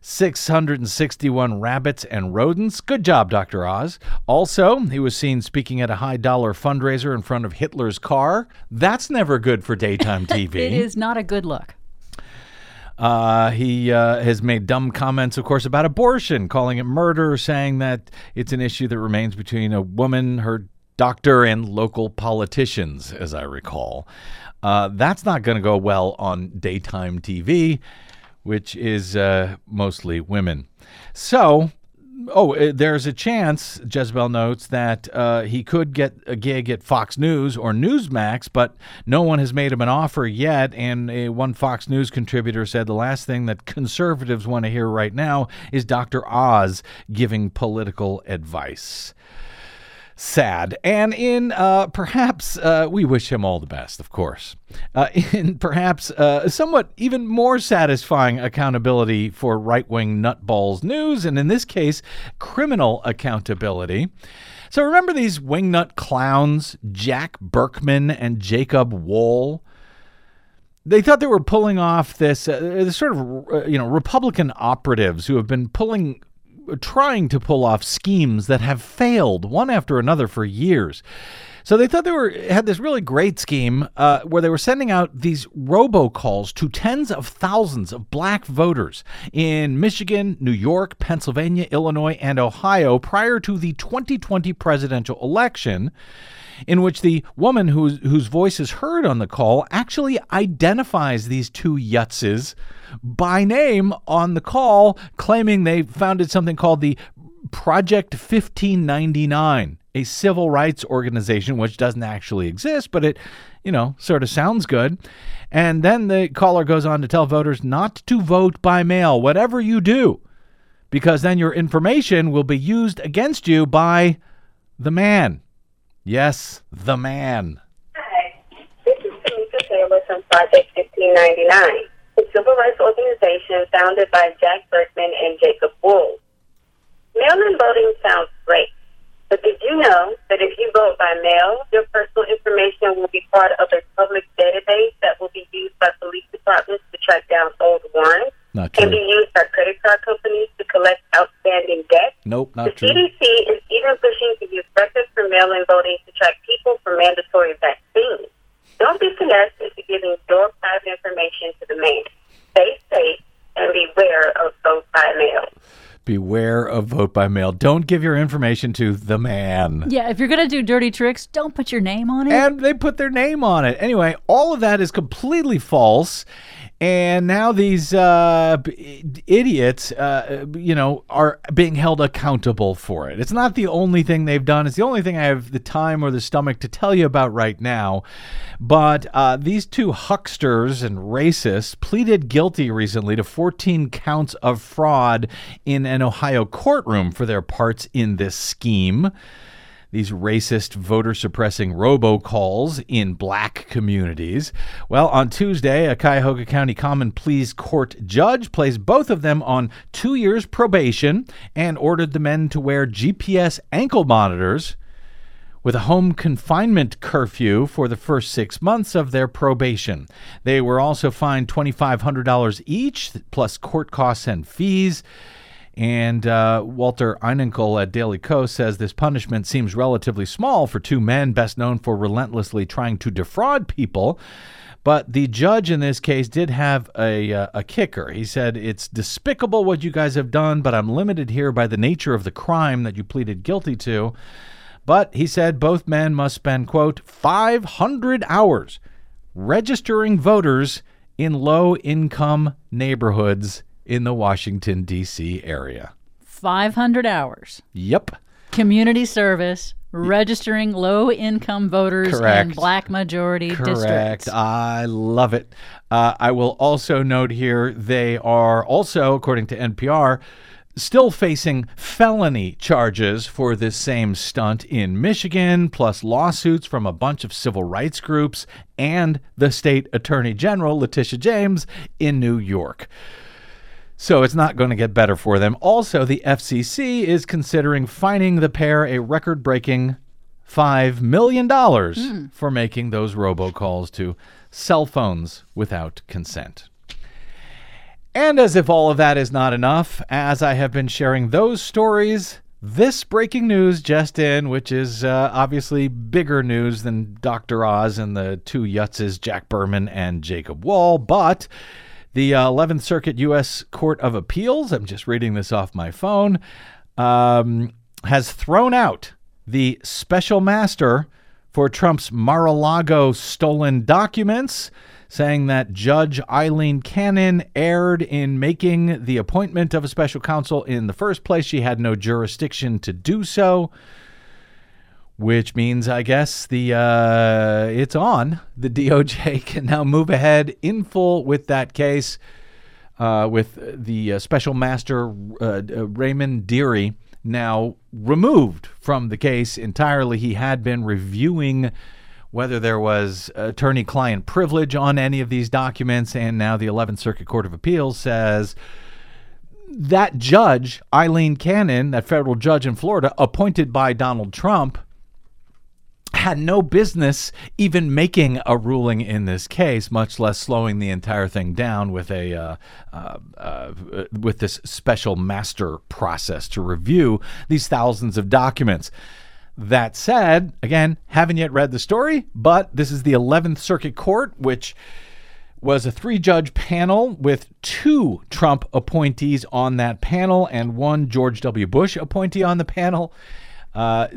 661 rabbits and rodents. Good job, Dr. Oz. Also, he was seen speaking at a high dollar fundraiser in front of Hitler's car. That's never good for daytime TV. It is not a good look. Uh, he uh, has made dumb comments, of course, about abortion, calling it murder, saying that it's an issue that remains between a woman, her doctor, and local politicians, as I recall. Uh, that's not going to go well on daytime TV, which is uh, mostly women. So, oh, uh, there's a chance, Jezebel notes, that uh, he could get a gig at Fox News or Newsmax, but no one has made him an offer yet. And uh, one Fox News contributor said the last thing that conservatives want to hear right now is Dr. Oz giving political advice sad. And in uh, perhaps, uh, we wish him all the best, of course. Uh, in perhaps uh, somewhat even more satisfying accountability for right wing nutballs news, and in this case, criminal accountability. So remember these wingnut clowns, Jack Burkman and Jacob Wohl? They thought they were pulling off this, uh, this sort of, uh, you know, Republican operatives who have been pulling trying to pull off schemes that have failed one after another for years. So they thought they were had this really great scheme uh, where they were sending out these robocalls to tens of thousands of black voters in Michigan, New York, Pennsylvania, Illinois, and Ohio prior to the 2020 presidential election in which the woman whose, whose voice is heard on the call actually identifies these two yutzes by name on the call, claiming they founded something called the Project 1599, a civil rights organization which doesn't actually exist, but it, you know, sort of sounds good. And then the caller goes on to tell voters not to vote by mail, whatever you do, because then your information will be used against you by the man. Yes, the man. Hi, this is Tamika Taylor from Project 1599, a civil rights organization founded by Jack Burkman and Jacob Wohl. Mail-in voting sounds great, but did you know that if you vote by mail, your personal information will be part of a public database that will be used by police departments to track down old warrants? Not Can be used by credit card companies to collect outstanding debt? Nope, The not true. CDC is even pushing to use records for mail-in voting to track people for mandatory vaccines. Don't be finessed into giving your private information to the man. Stay safe and beware of vote by mail. Beware of vote by mail. Don't give your information to the man. Yeah, if you're going to do dirty tricks, don't put your name on it. And they put their name on it. Anyway, all of that is completely false. And now these uh, idiots, uh, you know, are being held accountable for it. It's not the only thing they've done. It's the only thing I have the time or the stomach to tell you about right now. But uh, these two hucksters and racists pleaded guilty recently to 14 counts of fraud in an Ohio courtroom for their parts in this scheme these racist voter suppressing robocalls in black communities. Well, on Tuesday, a Cuyahoga County Common Pleas Court judge placed both of them on two years probation and ordered the men to wear GPS ankle monitors with a home confinement curfew for the first six months of their probation. They were also fined $2,500 each, plus court costs and fees. And uh, Walter Einenkel at Daily Kos says this punishment seems relatively small for two men best known for relentlessly trying to defraud people. But the judge in this case did have a, uh, a kicker. He said, It's despicable what you guys have done, but I'm limited here by the nature of the crime that you pleaded guilty to. But he said both men must spend, quote, 500 hours registering voters in low income neighborhoods in the Washington, D.C. area. 500 hours. Yep. Community service, registering low income voters Correct. in black majority districts. Correct. districts. I love it. Uh, I will also note here they are also, according to NPR, still facing felony charges for this same stunt in Michigan, plus lawsuits from a bunch of civil rights groups and the state attorney general, Letitia James, in New York. So it's not going to get better for them. Also, the FCC is considering fining the pair a record breaking $5 million for making those robocalls to cell phones without consent. And as if all of that is not enough, as I have been sharing those stories, this breaking news just in, which is uh, obviously bigger news than Dr. Oz and the two Yutzes, Jack Burkman and Jacob Wohl, but The uh, 11th Circuit U.S. Court of Appeals, I'm just reading this off my phone, um, has thrown out the special master for Trump's Mar a Lago stolen documents, saying that Judge Aileen Cannon erred in making the appointment of a special counsel in the first place. She had no jurisdiction to do so which means I guess the uh, it's on. The DOJ can now move ahead in full with that case uh, with the uh, special master uh, uh, Raymond Dearie now removed from the case entirely. He had been reviewing whether there was attorney client privilege on any of these documents, and now the 11th Circuit Court of Appeals says that judge, Aileen Cannon, that federal judge in Florida, appointed by Donald Trump, had no business even making a ruling in this case, much less slowing the entire thing down with a uh, uh, uh, with this special master process to review these thousands of documents. That said, again, haven't yet read the story, but this is the 11th Circuit Court, which was a three judge panel with two Trump appointees on that panel and one George W. Bush appointee on the panel uh,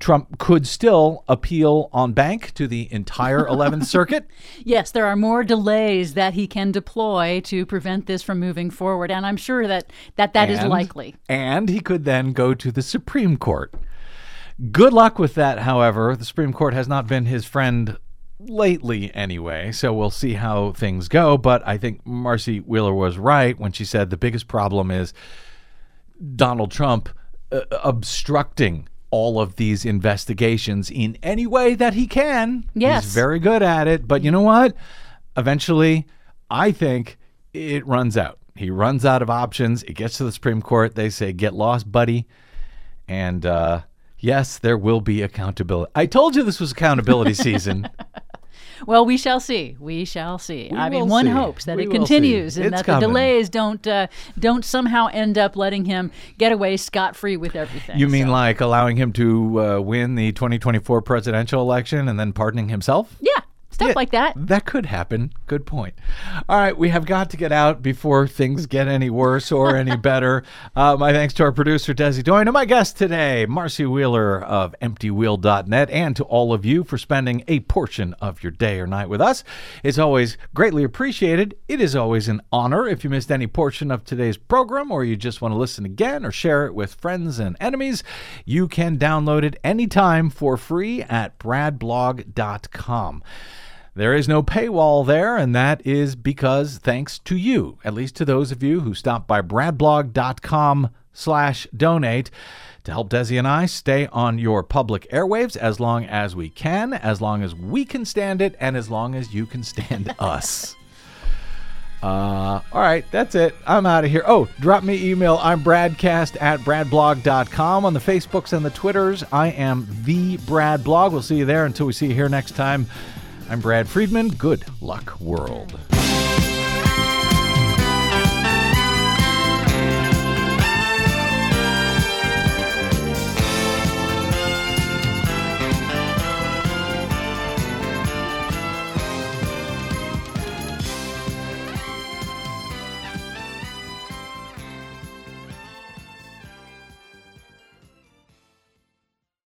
Trump could still appeal en banc to the entire 11th Circuit. Yes, there are more delays that he can deploy to prevent this from moving forward, and I'm sure that that, that and, is likely. And he could then go to the Supreme Court. Good luck with that, however. The Supreme Court has not been his friend lately anyway, so we'll see how things go. But I think Marcy Wheeler was right when she said the biggest problem is Donald Trump uh, obstructing all of these investigations in any way that he can. Yes. He's very good at it. But you know what? Eventually, I think it runs out. He runs out of options. It gets to the Supreme Court. They say, get lost, buddy. And uh, yes, there will be accountability. I told you this was accountability season. Well, we shall see. We shall see. We I mean, one see. hopes that We it continues see. and It's that coming. the delays don't uh, don't somehow end up letting him get away scot free with everything. You mean So- like allowing him to uh, win the 2024 presidential election and then pardoning himself? yeah, stuff Yeah, like that. That could happen. Good point. All right, we have got to get out before things get any worse or any better. Uh, my thanks to our producer, Desi Doyen, and my guest today, Marcy Wheeler of EmptyWheel.net, and to all of you for spending a portion of your day or night with us. It's always greatly appreciated. It is always an honor if you missed any portion of today's program or you just want to listen again or share it with friends and enemies. You can download it anytime for free at bradblog.com. There is no paywall there, and that is because thanks to you, at least to those of you who stop by bradblog.com slash donate to help Desi and I stay on your public airwaves as long as we can, as long as we can stand it, and as long as you can stand us. Uh, all right, that's it. I'm out of here. Oh, drop me email. I'm bradcast at bradblog.com. On the Facebooks and the Twitters, I am the Brad Blog. We'll see you there until we see you here next time. I'm Brad Friedman. Good luck, world.